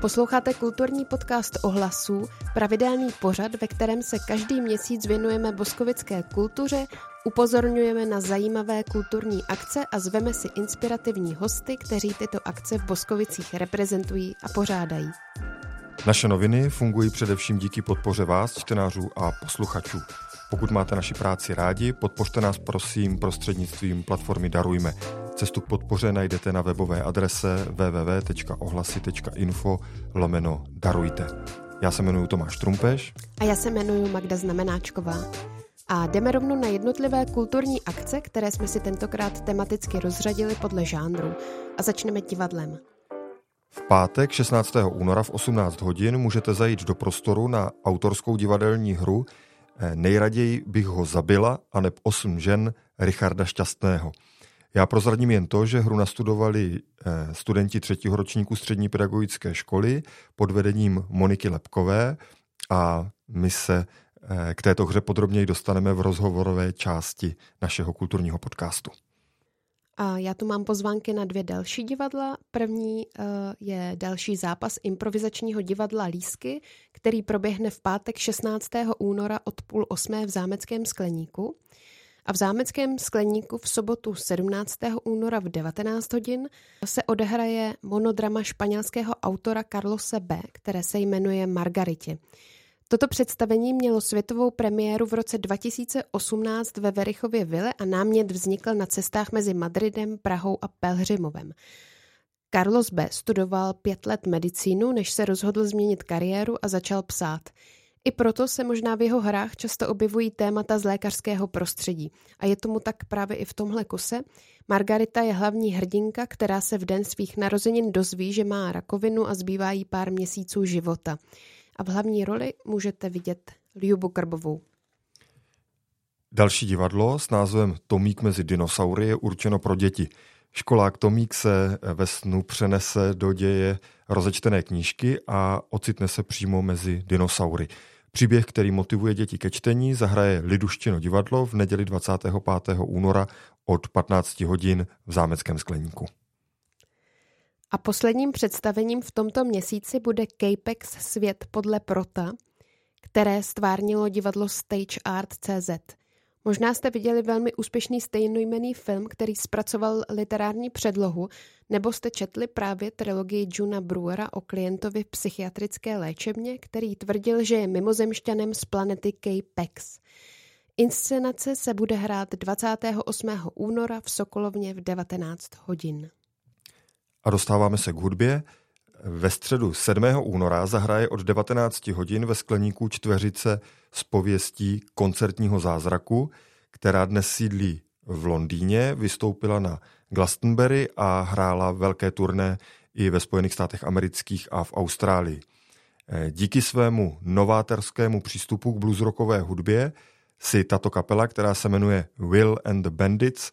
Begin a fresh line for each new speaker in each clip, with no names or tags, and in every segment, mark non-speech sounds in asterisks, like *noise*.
Posloucháte kulturní podcast Ohlasů, pravidelný pořad, ve kterém se každý měsíc věnujeme boskovické kultuře, upozorňujeme na zajímavé kulturní akce a zveme si inspirativní hosty, kteří tyto akce v Boskovicích reprezentují a pořádají.
Naše noviny fungují především díky podpoře vás, čtenářů a posluchačů. Pokud máte naši práci rádi, podpořte nás prosím prostřednictvím platformy Darujme. Cestu k podpoře najdete na webové adrese www.ohlasy.info lomeno darujte. Já se jmenuji Tomáš Trumpeš.
A já se jmenuji Magda Znamenáčková. A jdeme rovnou na jednotlivé kulturní akce, které jsme si tentokrát tematicky rozřadili podle žánru. A začneme divadlem.
V pátek 16. února v 18 hodin můžete zajít do prostoru na autorskou divadelní hru Nejraději bych ho zabila, aneb osm žen Richarda Šťastného. Já prozradím jen to, že hru nastudovali eh, studenti třetího ročníku střední pedagogické školy pod vedením Moniky Lepkové a my se eh, k této hře podrobněji dostaneme v rozhovorové části našeho kulturního podcastu.
A já tu mám pozvánky na dvě další divadla. První uh, je další zápas improvizačního divadla Lísky, který proběhne v pátek 16. února od půl osmé v Zámeckém skleníku. A v Zámeckém skleníku v sobotu 17. února v 19 hodin se odehraje monodrama španělského autora Carlose B., které se jmenuje Margaritě. Toto představení mělo světovou premiéru v roce 2018 ve Verichově Vile a námět vznikl na cestách mezi Madridem, Prahou a Pelhřimovem. Carlos B. studoval pět let medicínu, než se rozhodl změnit kariéru a začal psát. I proto se možná v jeho hrách často objevují témata z lékařského prostředí. A je tomu tak právě i v tomhle kuse. Margarita je hlavní hrdinka, která se v den svých narozenin dozví, že má rakovinu a zbývá jí pár měsíců života a v hlavní roli můžete vidět Liubu Krbovou.
Další divadlo s názvem Tomík mezi dinosaury je určeno pro děti. Školák Tomík se ve snu přenese do děje rozečtené knížky a ocitne se přímo mezi dinosaury. Příběh, který motivuje děti ke čtení, zahraje Liduštěno divadlo v neděli 25. února od 15 hodin v Zámeckém skleníku.
A posledním představením v tomto měsíci bude Capex Svět podle Prota, které stvárnilo divadlo Stage Art CZ. Možná jste viděli velmi úspěšný stejnojmený film, který zpracoval literární předlohu, nebo jste četli právě trilogii Juna Brewera o klientovi v psychiatrické léčebně, který tvrdil, že je mimozemšťanem z planety Capex. Inscenace se bude hrát 28. února v Sokolovně v 19 hodin.
A dostáváme se k hudbě. Ve středu 7. února zahraje od 19 hodin ve skleníku čtveřice s pověstí koncertního zázraku, která dnes sídlí v Londýně, vystoupila na Glastonbury a hrála velké turné i ve Spojených státech amerických a v Austrálii. Díky svému novátorskému přístupu k bluesrockové hudbě si tato kapela, která se jmenuje Will and the Bandits,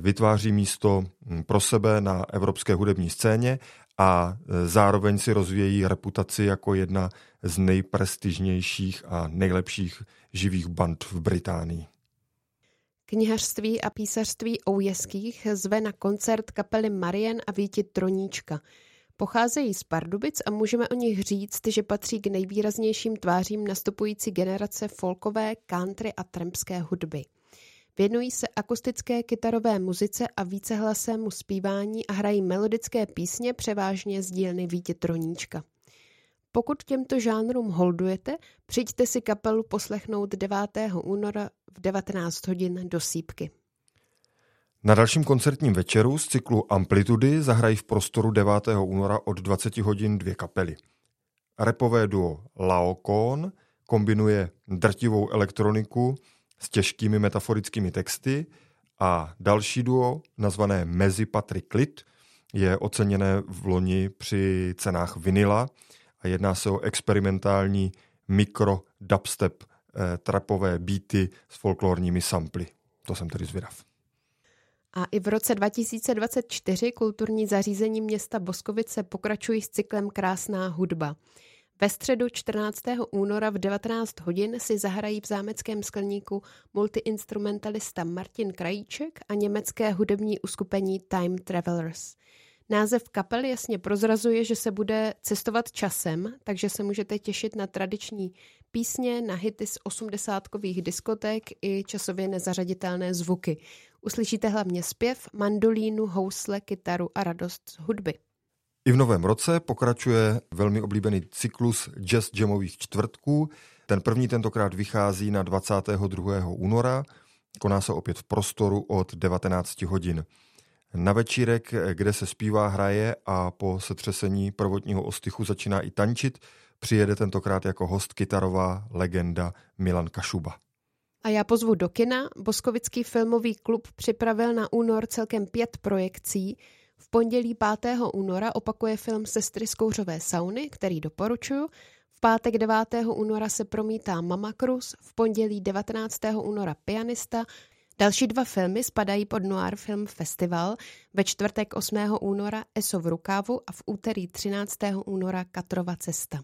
vytváří místo hm, pro sebe na evropské hudební scéně a eh, zároveň si rozvíjejí reputaci jako jedna z nejprestižnějších a nejlepších živých band v Británii.
Knihařství a písařství Oujeských zve na koncert kapely Marien a Víti Troníčka. Pocházejí z Pardubic a můžeme o nich říct, že patří k nejvýraznějším tvářím nastupující generace folkové, country a trampské hudby. Věnují se akustické kytarové muzice a vícehlasému zpívání a hrají melodické písně převážně z dílny Vítě Troníčka. Pokud těmto žánrům holdujete, přijďte si kapelu poslechnout 9. února v 19 hodin do Sípky.
Na dalším koncertním večeru z cyklu Amplitudy zahrají v prostoru 9. února od 20 hodin dvě kapely. Repové duo Laokon kombinuje drtivou elektroniku s těžkými metaforickými texty a další duo, nazvané Mezi Patrick Lit, je oceněné v loni při cenách vinila a jedná se o experimentální mikro dubstep eh, trapové beaty s folklorními samply. To jsem tedy zvědav.
A i v roce 2024 kulturní zařízení města Boskovice pokračují s cyklem Krásná hudba. Ve středu 14. února v 19 hodin si zahrají v zámeckém skleníku multiinstrumentalista Martin Krajíček a německé hudební uskupení Time Travelers. Název kapely jasně prozrazuje, že se bude cestovat časem, takže se můžete těšit na tradiční písně, na hity z osmdesátkových diskoték i časově nezařaditelné zvuky. Uslyšíte hlavně zpěv, mandolínu, housle, kytaru a radost z hudby.
I v novém roce pokračuje velmi oblíbený cyklus jazz jamových čtvrtků. Ten první tentokrát vychází na 22. února, koná se opět v prostoru od 19 hodin. Na večírek, kde se zpívá, hraje a po setřesení prvotního ostychu začíná i tančit, přijede tentokrát jako host kytarová legenda Milan Kašuba.
A já pozvu do kina. Boskovický filmový klub připravil na únor celkem pět projekcí. V pondělí 5. února opakuje film Sestry z kouřové sauny, který doporučuji. V pátek 9. února se promítá Mama Cruz, v pondělí 19. února Pianista, Další dva filmy spadají pod Noir Film Festival, ve čtvrtek 8. února Eso v rukávu a v úterý 13. února Katrova cesta.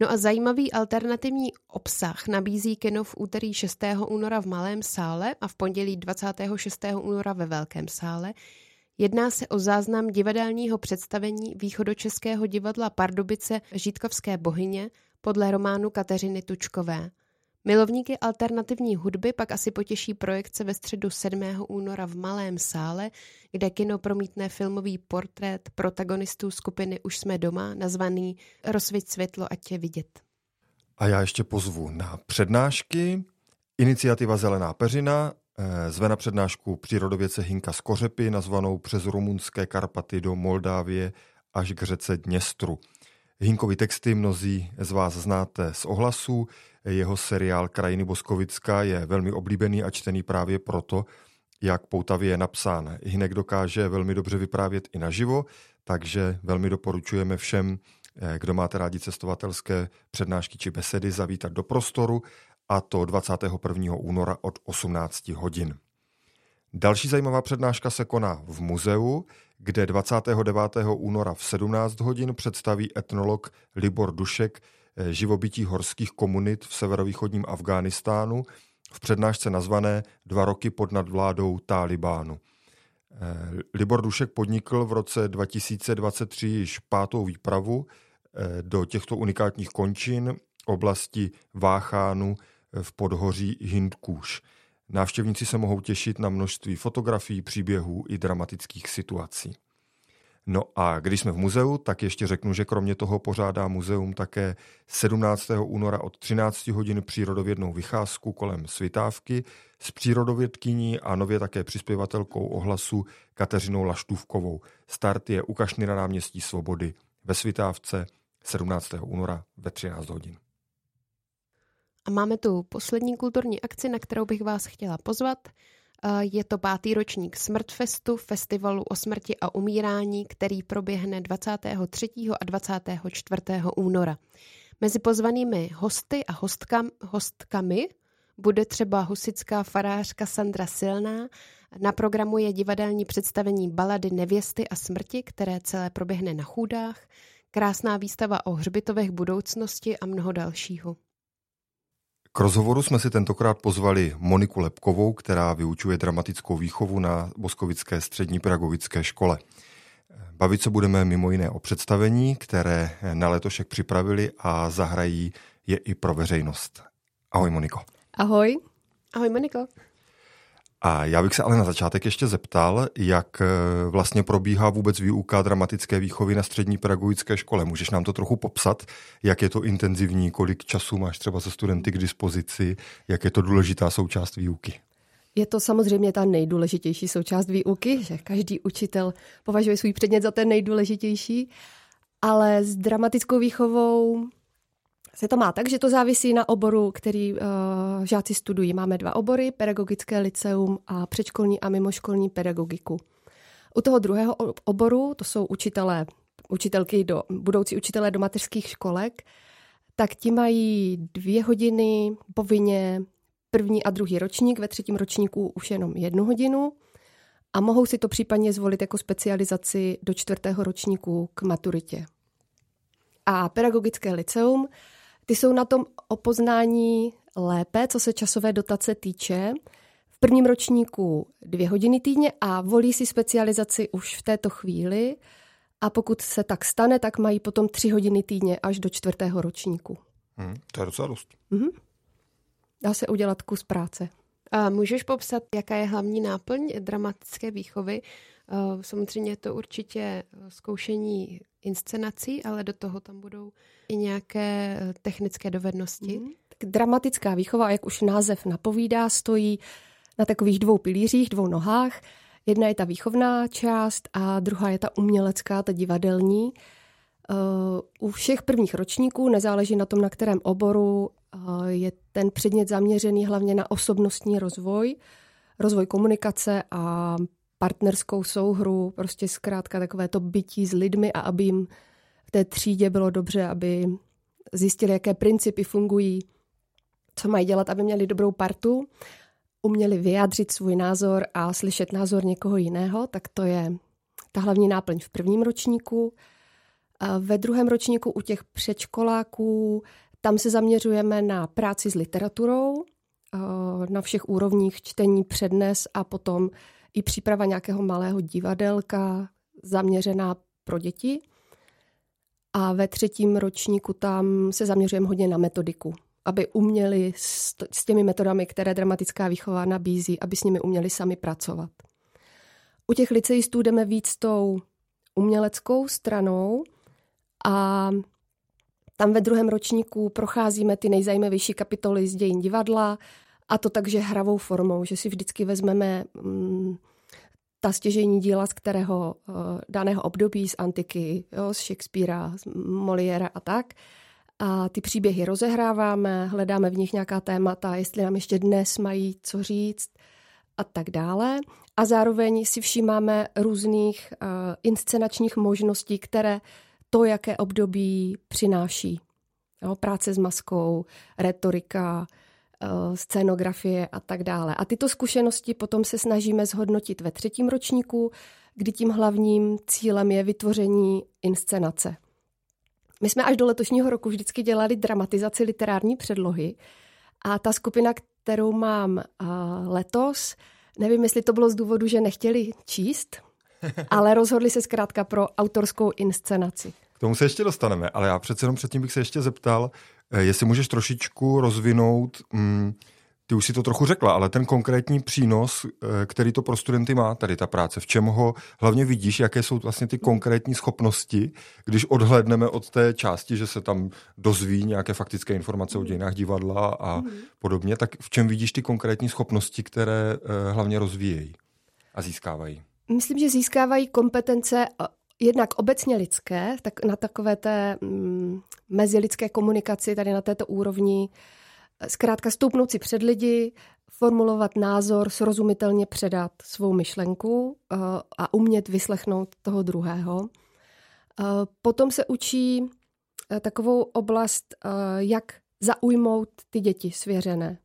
No a zajímavý alternativní obsah nabízí kino v úterý 6. února v Malém sále a v pondělí 26. února ve Velkém sále. Jedná se o záznam divadelního představení východočeského divadla Pardubice Žítkovské bohyně podle románu Kateřiny Tučkové. Milovníky alternativní hudby pak asi potěší projekce ve středu 7. února v Malém sále, kde kino promítne filmový portrét protagonistů skupiny Už jsme doma, nazvaný Rozsvit světlo, ať tě vidět.
A já ještě pozvu na přednášky. Iniciativa Zelená peřina zve na přednášku přírodověce Hinka z Kořepy, nazvanou přes rumunské Karpaty do Moldávie až k řece Dněstru. Hinkovi texty mnozí z vás znáte z ohlasů. Jeho seriál Krajiny Boskovická je velmi oblíbený a čtený právě proto, jak poutavě je napsán. Hinek dokáže velmi dobře vyprávět i naživo, takže velmi doporučujeme všem, eh, kdo máte rádi cestovatelské přednášky či besedy, zavítat do prostoru a to 21. února od 18 hodin. Další zajímavá přednáška se koná v muzeu, kde 29. února v 17 hodin představí etnolog Libor Dušek eh, živobytí horských komunit v severovýchodním Afghánistánu v přednášce nazvané Dva roky pod nadvládou Talibánu. Eh, Libor Dušek podnikl v roce 2023 již pátou výpravu eh, do těchto unikátních končin oblasti Váchánu v podhoří Hindkuš. Návštěvníci se mohou těšit na množství fotografií, příběhů i dramatických situací. No a když jsme v muzeu, tak ještě řeknu, že kromě toho pořádá muzeum také 17. února od 13 hodin přírodovědnou vycházku kolem Svitávky s přírodovědkyní a nově také přispěvatelkou ohlasu Kateřinou Laštůvkovou. Start je u Kašny na náměstí Svobody ve Svitávce 17. února ve 13 hodin.
A máme tu poslední kulturní akci, na kterou bych vás chtěla pozvat. Je to pátý ročník Smrtfestu, festivalu o smrti a umírání, který proběhne 23. a 24. února. Mezi pozvanými hosty a hostkam, hostkami bude třeba husická farářka Sandra Silná. Na programu je divadelní představení balady Nevěsty a smrti, které celé proběhne na chůdách, krásná výstava o hřbitovech budoucnosti a mnoho dalšího.
K rozhovoru jsme si tentokrát pozvali Moniku Lepkovou, která vyučuje dramatickou výchovu na Boskovické střední pedagogické škole. Bavit se budeme mimo jiné o představení, které na letošek připravili a zahrají je i pro veřejnost. Ahoj Moniko.
Ahoj. Ahoj Moniko.
A já bych se ale na začátek ještě zeptal, jak eh, vlastně probíhá vůbec výuka dramatické výchovy na střední pedagogické škole. Můžeš nám to trochu popsat, jak je to intenzivní, kolik času máš třeba se studenty k dispozici, jak je to důležitá součást výuky?
Je to samozřejmě ta nejdůležitější součást výuky, že každý učitel považuje svůj předmět za ten nejdůležitější, ale s dramatickou výchovou se to má tak, že to závisí na oboru, který uh, žáci studují. Máme dva obory, pedagogické liceum a předškolní a mimoškolní pedagogiku. U toho druhého oboru, to jsou učitelé, učitelky do, budoucí učitelé do mateřských školek, tak ti mají dvě hodiny povinně první a druhý ročník, ve třetím ročníku už jenom jednu hodinu a mohou si to případně zvolit jako specializaci do čtvrtého ročníku k maturitě. A pedagogické liceum ty jsou na tom opoznání lépe, co se časové dotace týče. V prvním ročníku dvě hodiny týdně a volí si specializaci už v této chvíli. A pokud se tak stane, tak mají potom tři hodiny týdně až do čtvrtého ročníku.
Hmm, to je docela dost.
Mm-hmm. Dá se udělat kus práce.
A můžeš popsat, jaká je hlavní náplň dramatické výchovy? Samozřejmě je to určitě zkoušení inscenací, ale do toho tam budou i nějaké eh, technické dovednosti. Mm.
Tak dramatická výchova, jak už název napovídá, stojí na takových dvou pilířích, dvou nohách. Jedna je ta výchovná část a druhá je ta umělecká, ta divadelní. Eh, u všech prvních ročníků, nezáleží na tom, na kterém oboru, eh, je ten předmět zaměřený hlavně na osobnostní rozvoj, rozvoj komunikace a partnerskou souhru, prostě zkrátka takové to bytí s lidmi a aby jim v té třídě bylo dobře, aby zjistili, jaké principy fungují, co mají dělat, aby měli dobrou partu, uměli vyjádřit svůj názor a slyšet názor někoho jiného, tak to je ta hlavní náplň v prvním ročníku. A ve druhém ročníku u těch předškoláků tam se zaměřujeme na práci s literaturou, na všech úrovních čtení, přednes a potom i příprava nějakého malého divadelka zaměřená pro děti. A ve třetím ročníku tam se zaměřujeme hodně na metodiku, aby uměli s, těmi metodami, které dramatická výchova nabízí, aby s nimi uměli sami pracovat. U těch liceistů jdeme víc tou uměleckou stranou a tam ve druhém ročníku procházíme ty nejzajímavější kapitoly z dějin divadla, a to takže hravou formou, že si vždycky vezmeme mm, ta stěžení díla z kterého uh, daného období, z antiky, jo, z Shakespearea, z Moliera a tak. A ty příběhy rozehráváme, hledáme v nich nějaká témata, jestli nám ještě dnes mají co říct a tak dále. A zároveň si všímáme různých uh, inscenačních možností, které to, jaké období přináší. Jo, práce s maskou, retorika, scénografie a tak dále. A tyto zkušenosti potom se snažíme zhodnotit ve třetím ročníku, kdy tím hlavním cílem je vytvoření inscenace. My jsme až do letošního roku vždycky dělali dramatizaci literární předlohy a ta skupina, kterou mám eh, letos, nevím, jestli to bylo z důvodu, že nechtěli číst, *laughs* ale rozhodli se zkrátka pro autorskou inscenaci.
K tomu se ještě dostaneme, ale já přece jenom předtím bych se ještě zeptal, Eh, jestli můžeš trošičku rozvinout, mm, ty už si to trochu řekla, ale ten konkrétní přínos, eh, který to pro studenty má, tady ta práce, v čem ho hlavně vidíš, jaké jsou vlastně ty konkrétní schopnosti, když odhlédneme od té části, že se tam dozví nějaké faktické informace o dějinách divadla a podobně, tak v čem vidíš ty konkrétní schopnosti, které eh, hlavně rozvíjejí a získávají?
Myslím, že získávají kompetence jednak obecně lidské, tak na takové té mm, mezilidské komunikaci, tady na této úrovni, zkrátka stoupnout si před lidi, formulovat názor, srozumitelně předat svou myšlenku uh, a umět vyslechnout toho druhého. Uh, potom se učí takovou oblast, jak zaujmout ty děti svěřené.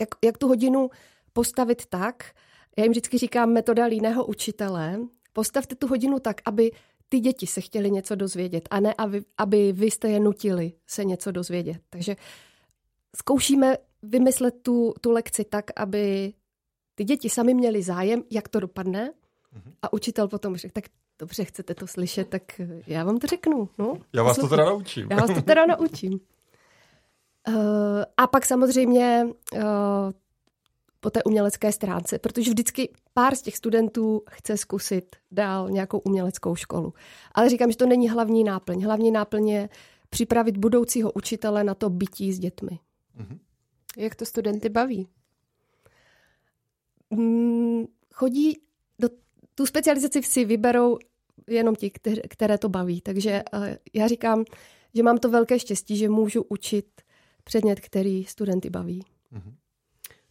Jak, jak tu hodinu postavit tak, já jim vždycky říkám metoda líného učitele, Postavte tu hodinu tak, aby ty děti se chtěli něco dozvědět a ne, aby, aby vy jste je nutili se něco dozvědět. Takže zkoušíme vymyslet tu, tu lekci tak, aby ty děti sami měli zájem, jak to dopadne a učitel potom řekl, tak dobře, chcete to slyšet, tak já vám to řeknu. No,
já vás to teda naučím.
Já vás to teda naučím. Uh, *laughs* a pak samozřejmě uh, po té umělecké stránce, protože vždycky pár z těch studentů chce zkusit dál nějakou uměleckou školu. Ale říkám, že to není hlavní náplň. Hlavní náplň je připravit budoucího učitele na to bytí s dětmi.
Mm-hmm. Jak to studenty baví?
Mm, chodí do tu specializaci si vyberou jenom ti, které to baví. Takže uh, já říkám, že mám to velké štěstí, že můžu učit předmět, který studenty baví. Mm-hmm.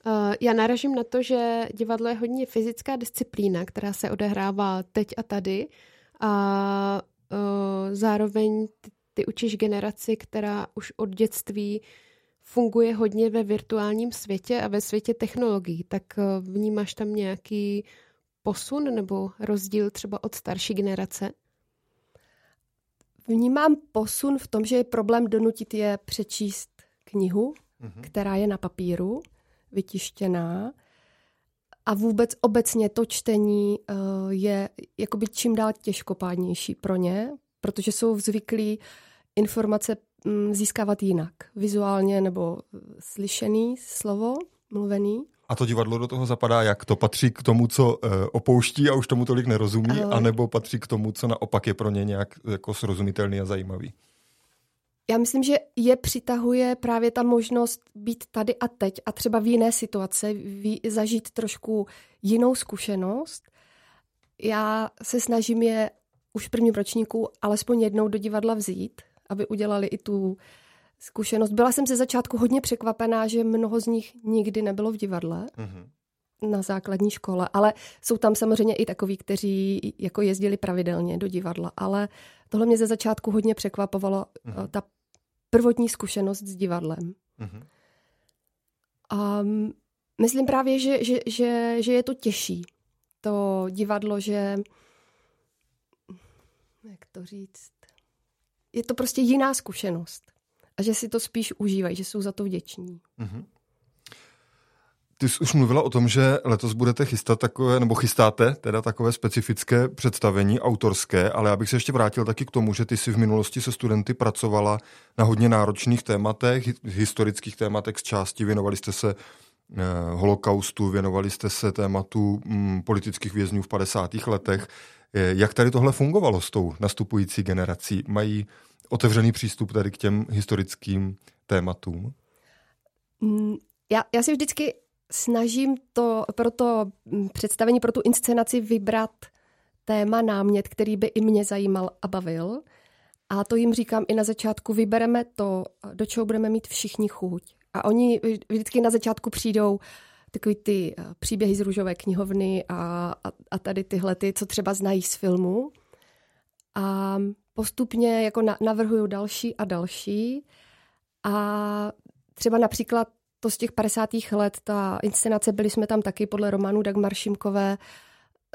Uh, já naražím na to, že divadlo je hodně fyzická disciplína, která se odehrává teď a tady a uh, zároveň ty, ty učíš generaci, která už od dětství funguje hodně ve virtuálním světě a ve světě technologií. Tak uh, vnímáš tam nějaký posun nebo rozdíl třeba od starší generace?
Vnímám posun v tom, že je problém donutit je přečíst knihu, mm-hmm. která je na papíru vytištěná. a vůbec obecně to čtení uh, je jakoby čím dál těžkopádnější pro ně, protože jsou zvyklí informace um, získávat jinak, vizuálně nebo slyšený slovo, mluvený.
A to divadlo do toho zapadá jak? To patří k tomu, co uh, opouští a už tomu tolik nerozumí, anebo patří k tomu, co naopak je pro ně nějak jako srozumitelný a zajímavý?
Já myslím, že je přitahuje právě ta možnost být tady a teď a třeba v jiné situace ví, zažít trošku jinou zkušenost. Já se snažím je už v prvním ročníku alespoň jednou do divadla vzít, aby udělali i tu zkušenost. Byla jsem ze začátku hodně překvapená, že mnoho z nich nikdy nebylo v divadle. Mm-hmm na základní škole, ale jsou tam samozřejmě i takoví, kteří jako jezdili pravidelně do divadla, ale tohle mě ze začátku hodně překvapovalo, mm-hmm. ta prvotní zkušenost s divadlem. Mm-hmm. A myslím právě, že, že, že, že je to těžší, to divadlo, že jak to říct, je to prostě jiná zkušenost a že si to spíš užívají, že jsou za to vděční. Mm-hmm.
Ty jsi už mluvila o tom, že letos budete chystat takové, nebo chystáte teda takové specifické představení autorské, ale já bych se ještě vrátil taky k tomu, že ty si v minulosti se studenty pracovala na hodně náročných tématech, historických tématech z části, věnovali jste se eh, holokaustu, věnovali jste se tématu hm, politických vězňů v 50. letech. Eh, jak tady tohle fungovalo s tou nastupující generací? Mají otevřený přístup tady k těm historickým tématům?
Mm, já, já si vždycky snažím to pro to mm, představení, pro tu inscenaci vybrat téma, námět, který by i mě zajímal a bavil. A to jim říkám i na začátku, vybereme to, do čeho budeme mít všichni chuť. A oni vždycky na začátku přijdou takový ty eh, příběhy z růžové knihovny a, a, a tady tyhle, ty, co třeba znají z filmu. A postupně jako na, navrhuju další a další. A třeba například to z těch 50. let, ta inscenace, byli jsme tam taky podle románu Dagmar Šimkové,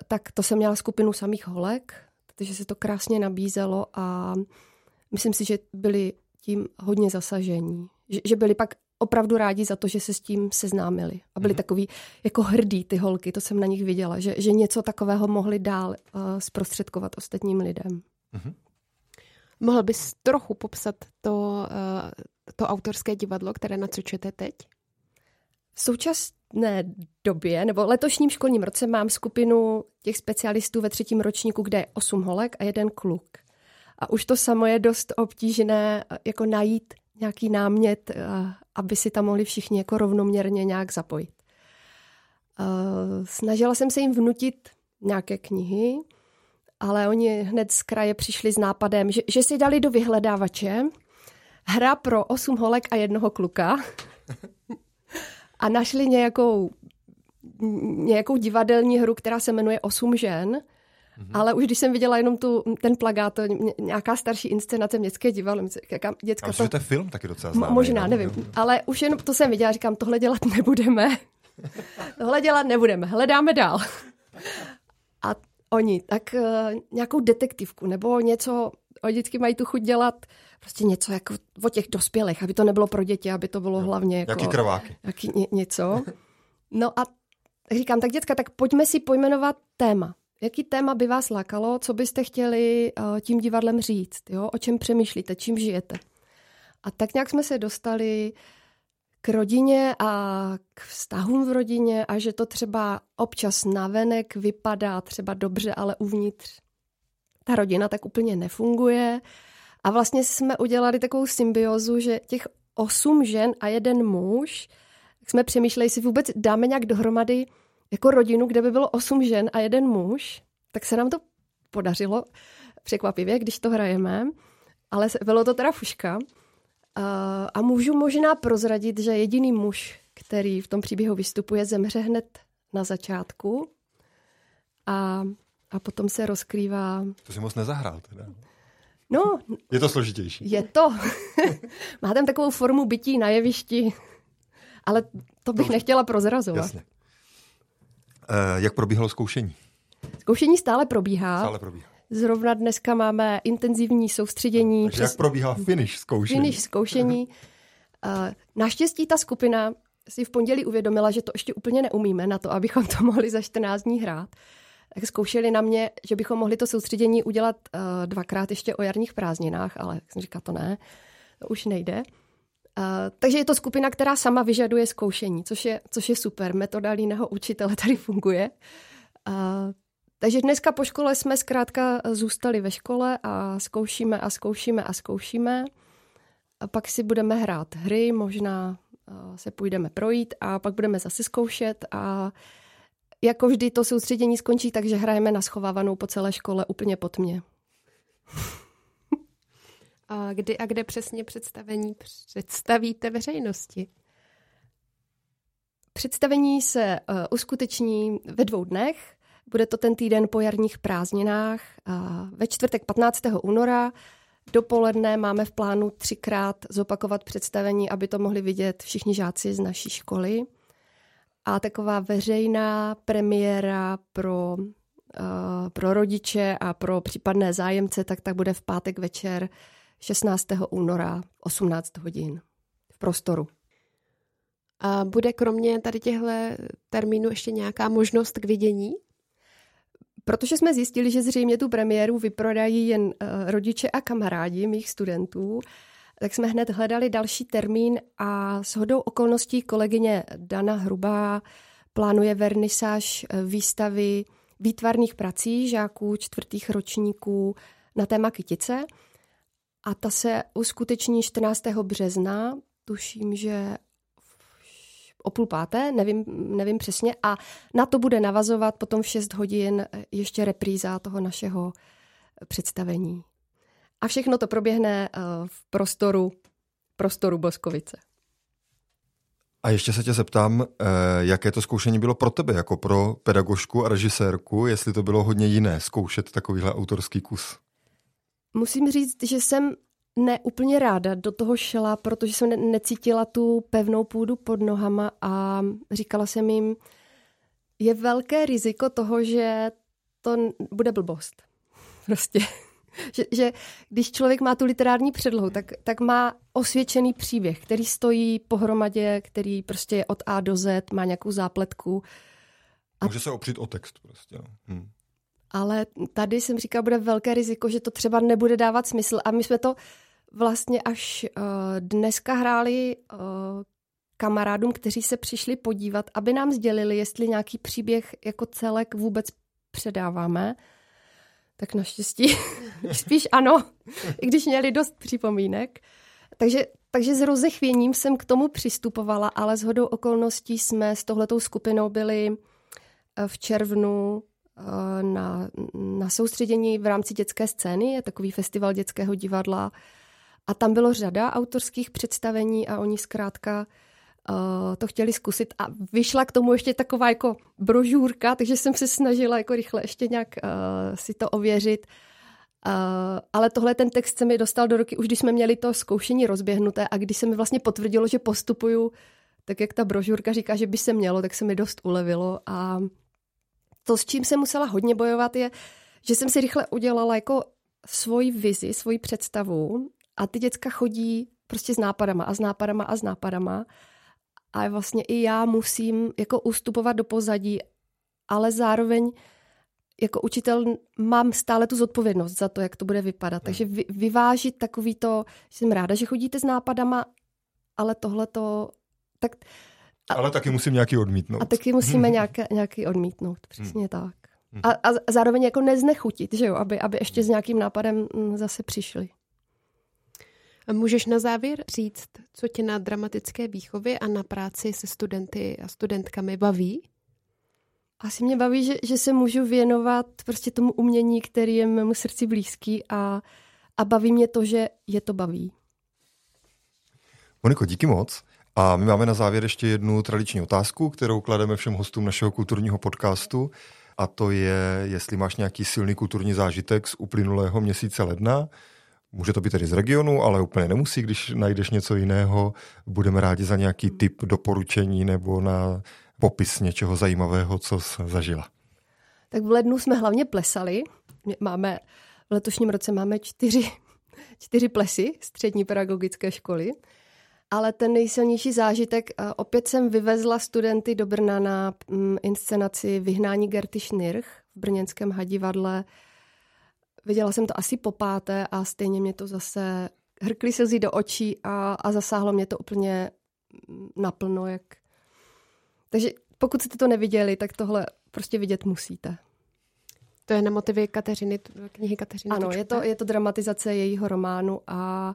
tak to jsem měla skupinu samých holek, takže se to krásně nabízelo a myslím si, že byli tím hodně zasažení. Že, že byli pak opravdu rádi za to, že se s tím seznámili. A byli mm-hmm. takový jako hrdí ty holky, to jsem na nich viděla, že, že něco takového mohli dál uh, zprostředkovat ostatním lidem. Mm-hmm.
Mohl bys trochu popsat to, uh, to autorské divadlo, které nacvičujete teď?
V současné době, nebo letošním školním roce, mám skupinu těch specialistů ve třetím ročníku, kde je osm holek a jeden kluk. A už to samo je dost obtížné jako najít nějaký námět, eh, aby si tam mohli všichni jako rovnoměrně nějak zapojit. Eh, snažila jsem se jim vnutit nějaké knihy, ale oni hned z kraje přišli s nápadem, že, že si dali do vyhledávače hra pro osm holek a jednoho kluka *laughs* a našli nějakou, nějakou divadelní hru, která se jmenuje Osm žen, mm-hmm. ale už když jsem viděla jenom tu, ten plagát, nějaká starší inscenace městské divadlo, jaká děcka...
to... to je film taky docela známý.
Možná, no. nevím, ale už jenom to jsem viděla, říkám, tohle dělat *laughs* nebudeme. tohle dělat nebudeme, hledáme dál. A oni, tak uh, nějakou detektivku nebo něco, oni vždycky mají tu chuť dělat prostě něco jako o těch dospělých, aby to nebylo pro děti, aby to bylo hlavně jako...
Jaký krváky.
Jaký ně, něco. No a říkám, tak dětka, tak pojďme si pojmenovat téma. Jaký téma by vás lákalo, co byste chtěli uh, tím divadlem říct, jo? o čem přemýšlíte, čím žijete. A tak nějak jsme se dostali k rodině a k vztahům v rodině a že to třeba občas navenek vypadá třeba dobře, ale uvnitř ta rodina tak úplně nefunguje. A vlastně jsme udělali takovou symbiozu, že těch osm žen a jeden muž, tak jsme přemýšleli, jestli vůbec dáme nějak dohromady jako rodinu, kde by bylo osm žen a jeden muž. Tak se nám to podařilo překvapivě, když to hrajeme, ale bylo to teda fuška. A můžu možná prozradit, že jediný muž, který v tom příběhu vystupuje, zemře hned na začátku a, a potom se rozkrývá...
To si moc nezahrál teda.
No,
je to složitější.
Je to. *laughs* Má tam takovou formu bytí na jevišti, ale to bych Dobře. nechtěla prozrazovat.
Jasně. E, jak probíhalo zkoušení?
Zkoušení stále probíhá.
Stále probíhá.
Zrovna dneska máme intenzivní soustředění.
Takže přes... jak probíhá finish zkoušení?
Finish zkoušení. Uh, naštěstí ta skupina si v pondělí uvědomila, že to ještě úplně neumíme na to, abychom to mohli za 14 dní hrát, tak zkoušeli na mě, že bychom mohli to soustředění udělat uh, dvakrát ještě o jarních prázdninách, ale jak jsem říkala, to ne, to už nejde. Uh, takže je to skupina, která sama vyžaduje zkoušení, což je, což je super. Metoda líného učitele tady funguje. Uh, takže dneska po škole jsme zkrátka zůstali ve škole a zkoušíme a zkoušíme a zkoušíme. A pak si budeme hrát hry, možná se půjdeme projít a pak budeme zase zkoušet a jako vždy to soustředění skončí, takže hrajeme na schovávanou po celé škole úplně pod mě. *laughs*
A kdy a kde přesně představení představíte veřejnosti?
Představení se uh, uskuteční ve dvou dnech. Bude to ten týden po jarních prázdninách. Uh, ve čtvrtek 15. února dopoledne máme v plánu třikrát zopakovat představení, aby to mohli vidět všichni žáci z naší školy. A taková veřejná premiéra pro, uh, pro rodiče a pro případné zájemce, tak tak bude v pátek večer 16. února 18 hodin v prostoru.
A bude kromě tady těchto termínů ještě nějaká možnost k vidění?
Protože jsme zjistili, že zřejmě tu premiéru vyprodají jen uh, rodiče a kamarádi mých studentů, tak jsme hned hledali další termín a s hodou okolností kolegyně Dana Hrubá plánuje vernisáž eh, výstavy výtvarných prací žáků čtvrtých ročníků na téma kytice. A ta se uskuteční 14. března, tuším, že o půl páté, nevím, nevím přesně, a na to bude navazovat potom v 6 hodin ještě repríza toho našeho představení. A všechno to proběhne eh, v prostoru, prostoru Boskovice.
A ještě se tě zeptám, eh, jaké to zkoušení bylo pro tebe, jako pro pedagožku a režisérku, jestli to bylo hodně jiné zkoušet takovýhle autorský kus?
Musím říct, že jsem neúplně ráda do toho šla, protože jsem ne- necítila tu pevnou půdu pod nohama a říkala jsem jim, je velké riziko toho, že to bude blbost. *laughs* Prostě. Že, že když člověk má tu literární předlohu, tak, tak má osvědčený příběh, který stojí pohromadě, který prostě je od A do Z, má nějakou zápletku.
A... Může se opřít o text prostě. No. Hm.
Ale tady jsem říkala, bude velké riziko, že to třeba nebude dávat smysl. A my jsme to vlastně až uh, dneska hráli uh, kamarádům, kteří se přišli podívat, aby nám sdělili, jestli nějaký příběh jako celek vůbec předáváme. Tak naštěstí *laughs* spíš ano, i když měli dost připomínek. Takže, takže s rozechvěním jsem k tomu přistupovala, ale s hodou okolností jsme s tohletou skupinou byli eh, v červnu na, na soustředění v rámci dětské scény, je takový festival dětského divadla a tam bylo řada autorských představení a oni zkrátka uh, to chtěli zkusit a vyšla k tomu ještě taková jako brožůrka, takže jsem se snažila jako rychle ještě nějak uh, si to ověřit. Uh, ale tohle ten text se mi dostal do roky, už když jsme měli to zkoušení rozběhnuté a když se mi vlastně potvrdilo, že postupuju tak, jak ta brožurka říká, že by se mělo, tak se mi dost ulevilo a to, s čím jsem musela hodně bojovat, je, že jsem si rychle udělala jako svoji vizi, svoji představu a ty děcka chodí prostě s nápadama a s nápadama a s nápadama. A vlastně i já musím jako ustupovat do pozadí, ale zároveň jako učitel mám stále tu zodpovědnost za to, jak to bude vypadat. Hmm. Takže vy, vyvážit takový to, že jsem ráda, že chodíte s nápadama, ale tohle to... Tak,
a, ale taky musím nějaký odmítnout.
A taky musíme *laughs* nějaké, nějaký odmítnout, přesně hmm. tak. Hmm. A, a zároveň jako neznechutit, že jo, aby, aby ještě s nějakým nápadem mm, zase přišli.
A můžeš na závěr říct, co tě na dramatické výchově a na práci se studenty a studentkami baví?
Asi mě baví, že, že se můžu věnovat prostě tomu umění, který je mému srdci blízký a, a baví mě to, že je to baví.
Moniko, díky moc. A my máme na závěr ještě jednu tradiční otázku, kterou klademe všem hostům našeho kulturního podcastu. A to je, jestli máš nějaký silný kulturní zážitek z uplynulého měsíce ledna, Může to být tedy z regionu, ale úplně nemusí, když najdeš něco jiného. Budeme rádi za nějaký typ doporučení nebo na popis něčeho zajímavého, co jsi zažila.
Tak v lednu jsme hlavně plesali. Máme, v letošním roce máme čtyři, *laughs* čtyři plesy střední pedagogické školy. ale ten nejsilnější zážitek, opět jsem vyvezla studenty do Brna na mm, inscenaci Vyhnání Gerty Schnirch v brněnském hadivadle. Viděla jsem to asi po páté a stejně mě to zase hrkly slzy do očí a, a zasáhlo mě to úplně naplno. Jak... Takže pokud jste to neviděli, tak tohle prostě vidět musíte.
To je na motivy Kateřiny, knihy Kateřiny
Ano, je to, je to dramatizace jejího románu a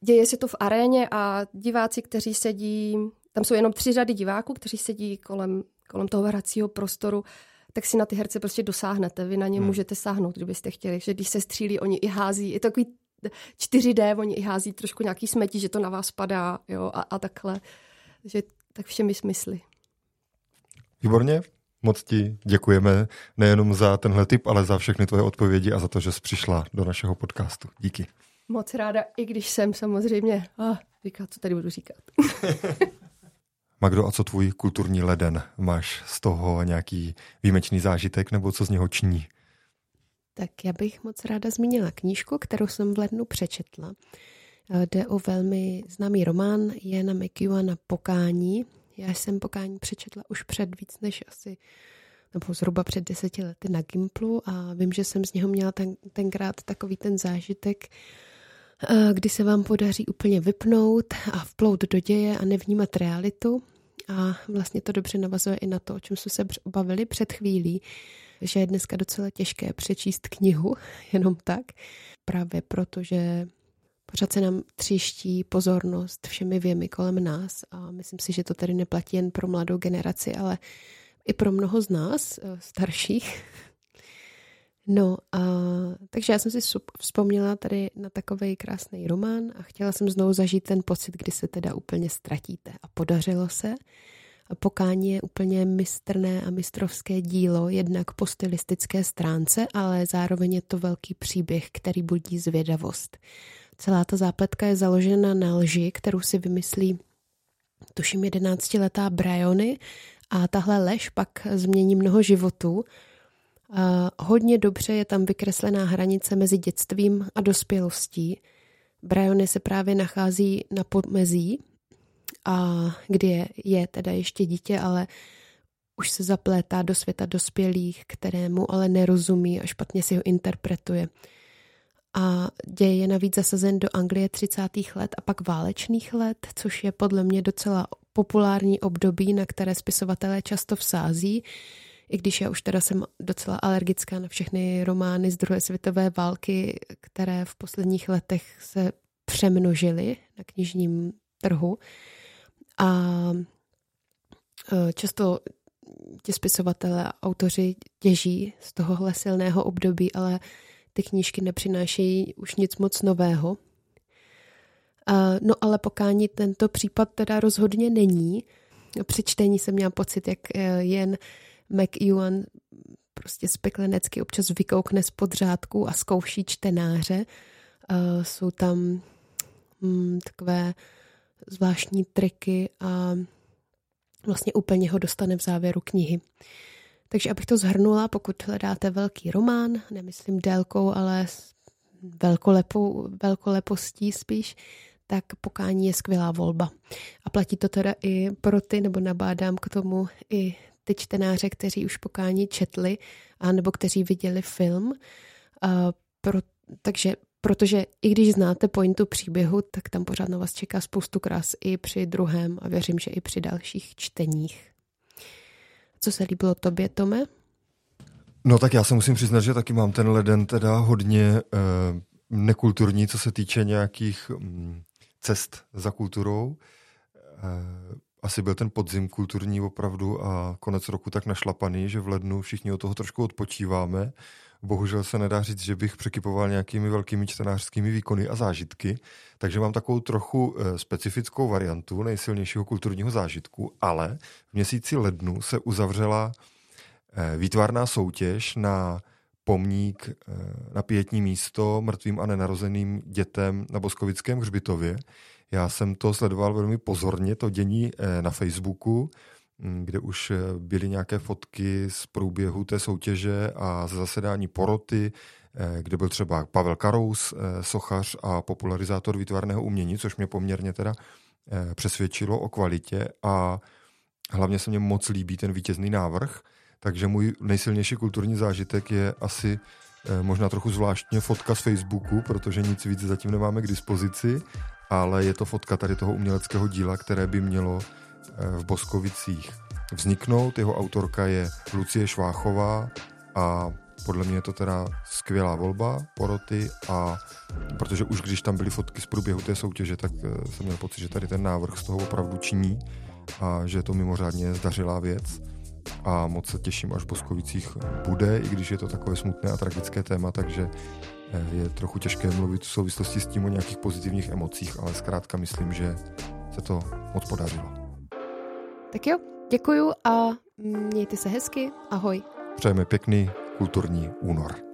děje se to v aréně a diváci, kteří sedí, tam jsou jenom tři řady diváků, kteří sedí kolem, kolem toho hracího prostoru, tak si na ty herce prostě dosáhnete. Vy na ně hmm. můžete sáhnout, kdybyste chtěli. Že když se střílí, oni i hází. Je to takový 4D, oni i hází trošku nějaký smetí, že to na vás padá jo, a, a takhle. Že tak všemi smysly.
Výborně, moc ti děkujeme nejenom za tenhle tip, ale za všechny tvoje odpovědi a za to, že jsi přišla do našeho podcastu. Díky.
Moc ráda, i když jsem samozřejmě, ah, říká, co tady budu říkat. *laughs*
Magdo, a co tvůj kulturní leden? Máš z toho nějaký výjimečný zážitek nebo co z něho ční?
Tak já bych moc ráda zmínila knížku, kterou jsem v lednu přečetla. Jde o velmi známý román Jana McEwana Pokání. Já jsem Pokání přečetla už před víc než asi nebo zhruba před deseti lety na Gimplu a vím, že jsem z něho měla ten, tenkrát takový ten zážitek, kdy se vám podaří úplně vypnout a vplout do děje a nevnímat realitu. A vlastně to dobře navazuje i na to, o čem jsme se bavili před chvílí, že je dneska docela těžké přečíst knihu *laughs* jenom tak, právě proto, že pořád se nám tříští pozornost všemi věmi kolem nás a myslím si, že to tady neplatí jen pro mladou generaci, ale i pro mnoho z nás, eh, starších. *laughs* No, a, takže já jsem si vzpomněla tady na takový krásný román a chtěla jsem znovu zažít ten pocit, kdy se teda úplně ztratíte. A podařilo se. Pokání je úplně mistrné a mistrovské dílo, jednak po stylistické stránce, ale zároveň je to velký příběh, který budí zvědavost. Celá ta zápletka je založena na lži, kterou si vymyslí tuším jedenáctiletá Bryony a tahle lež pak změní mnoho životů. A hodně dobře je tam vykreslená hranice mezi dětstvím a dospělostí. Bryony se právě nachází na podmezí a kdy je, je teda ještě dítě, ale už se zaplétá do světa dospělých, kterému ale nerozumí a špatně si ho interpretuje. A děj je navíc zasazen do Anglie 30. let a pak válečných let, což je podle mě docela populární období, na které spisovatelé často vsází, i když já už teda jsem docela alergická na všechny romány z druhé světové války, které v posledních letech se přemnožily na knižním trhu. A e, často ti spisovatelé a autoři těží z tohohle silného období, ale ty knížky nepřinášejí už nic moc nového. No ale pokání tento případ teda rozhodně není. Při čtení jsem měla pocit, jak e, jen McEwan prostě speklenecky občas vykoukne z podřádku a zkouší čtenáře. Jsou tam mm, takové zvláštní triky a vlastně úplně ho dostane v závěru knihy. Takže abych to zhrnula, pokud hledáte velký román, nemyslím délkou, ale velkolepou, velkolepostí spíš, tak pokání je skvělá volba. A platí to teda i pro ty, nebo nabádám k tomu i ty čtenáře, kteří už pokání četli, a nebo kteří viděli film. A pro, takže protože i když znáte pointu příběhu, tak tam pořád na vás čeká spoustu krás i při druhém a věřím, že i při dalších čteních. Co se líbilo tobě, Tome?
No tak já se musím přiznat, že taky mám ten leden teda hodně eh, nekulturní, co se týče nějakých mm, cest za kulturou. Eh, asi byl ten podzim kulturní opravdu a konec roku tak našlapaný, že v lednu všichni od toho trošku odpočíváme. Bohužel se nedá říct, že bych překypoval nějakými velkými čtenářskými výkony a zážitky, takže mám takovou trochu eh, specifickou variantu nejsilnějšího kulturního zážitku, ale v měsíci lednu se uzavřela eh, výtvarná soutěž na pomník eh, na pětní místo mrtvým a nenarozeným dětem na Boskovickém hřbitově. Já jsem to sledoval velmi pozorně, to dění na Facebooku, Mm, kde už eh, byly nějaké fotky z průběhu té soutěže a ze zasedání poroty, eh, kde byl třeba Pavel Karous, eh, sochař a popularizátor výtvarného umění, což mě poměrně teda přesvědčilo o kvalitě a hlavně se mně moc líbí ten vítězný návrh, takže můj nejsilnější kulturní zážitek je asi možná trochu zvláštně fotka z Facebooku, protože nic víc zatím nemáme k dispozici, ale je to fotka tady toho uměleckého díla, které by mělo v Boskovicích vzniknout. Jeho autorka je Lucie Šváchová a podle mě je to teda skvělá volba poroty a protože už když tam byly fotky z průběhu té soutěže, tak eh, jsem měl pocit, že tady ten návrh z toho opravdu činí a že je to mimořádně zdařilá věc a moc se těším, až v Boskovicích bude, i když je to takové smutné a tragické téma, takže eh, je trochu těžké mluvit v souvislosti s tím o nějakých pozitivních emocích, ale zkrátka myslím, že se to moc podařilo.
Tak jo, děkuju a mějte se hezky. Ahoj.
Přejeme pěkný kulturní únor.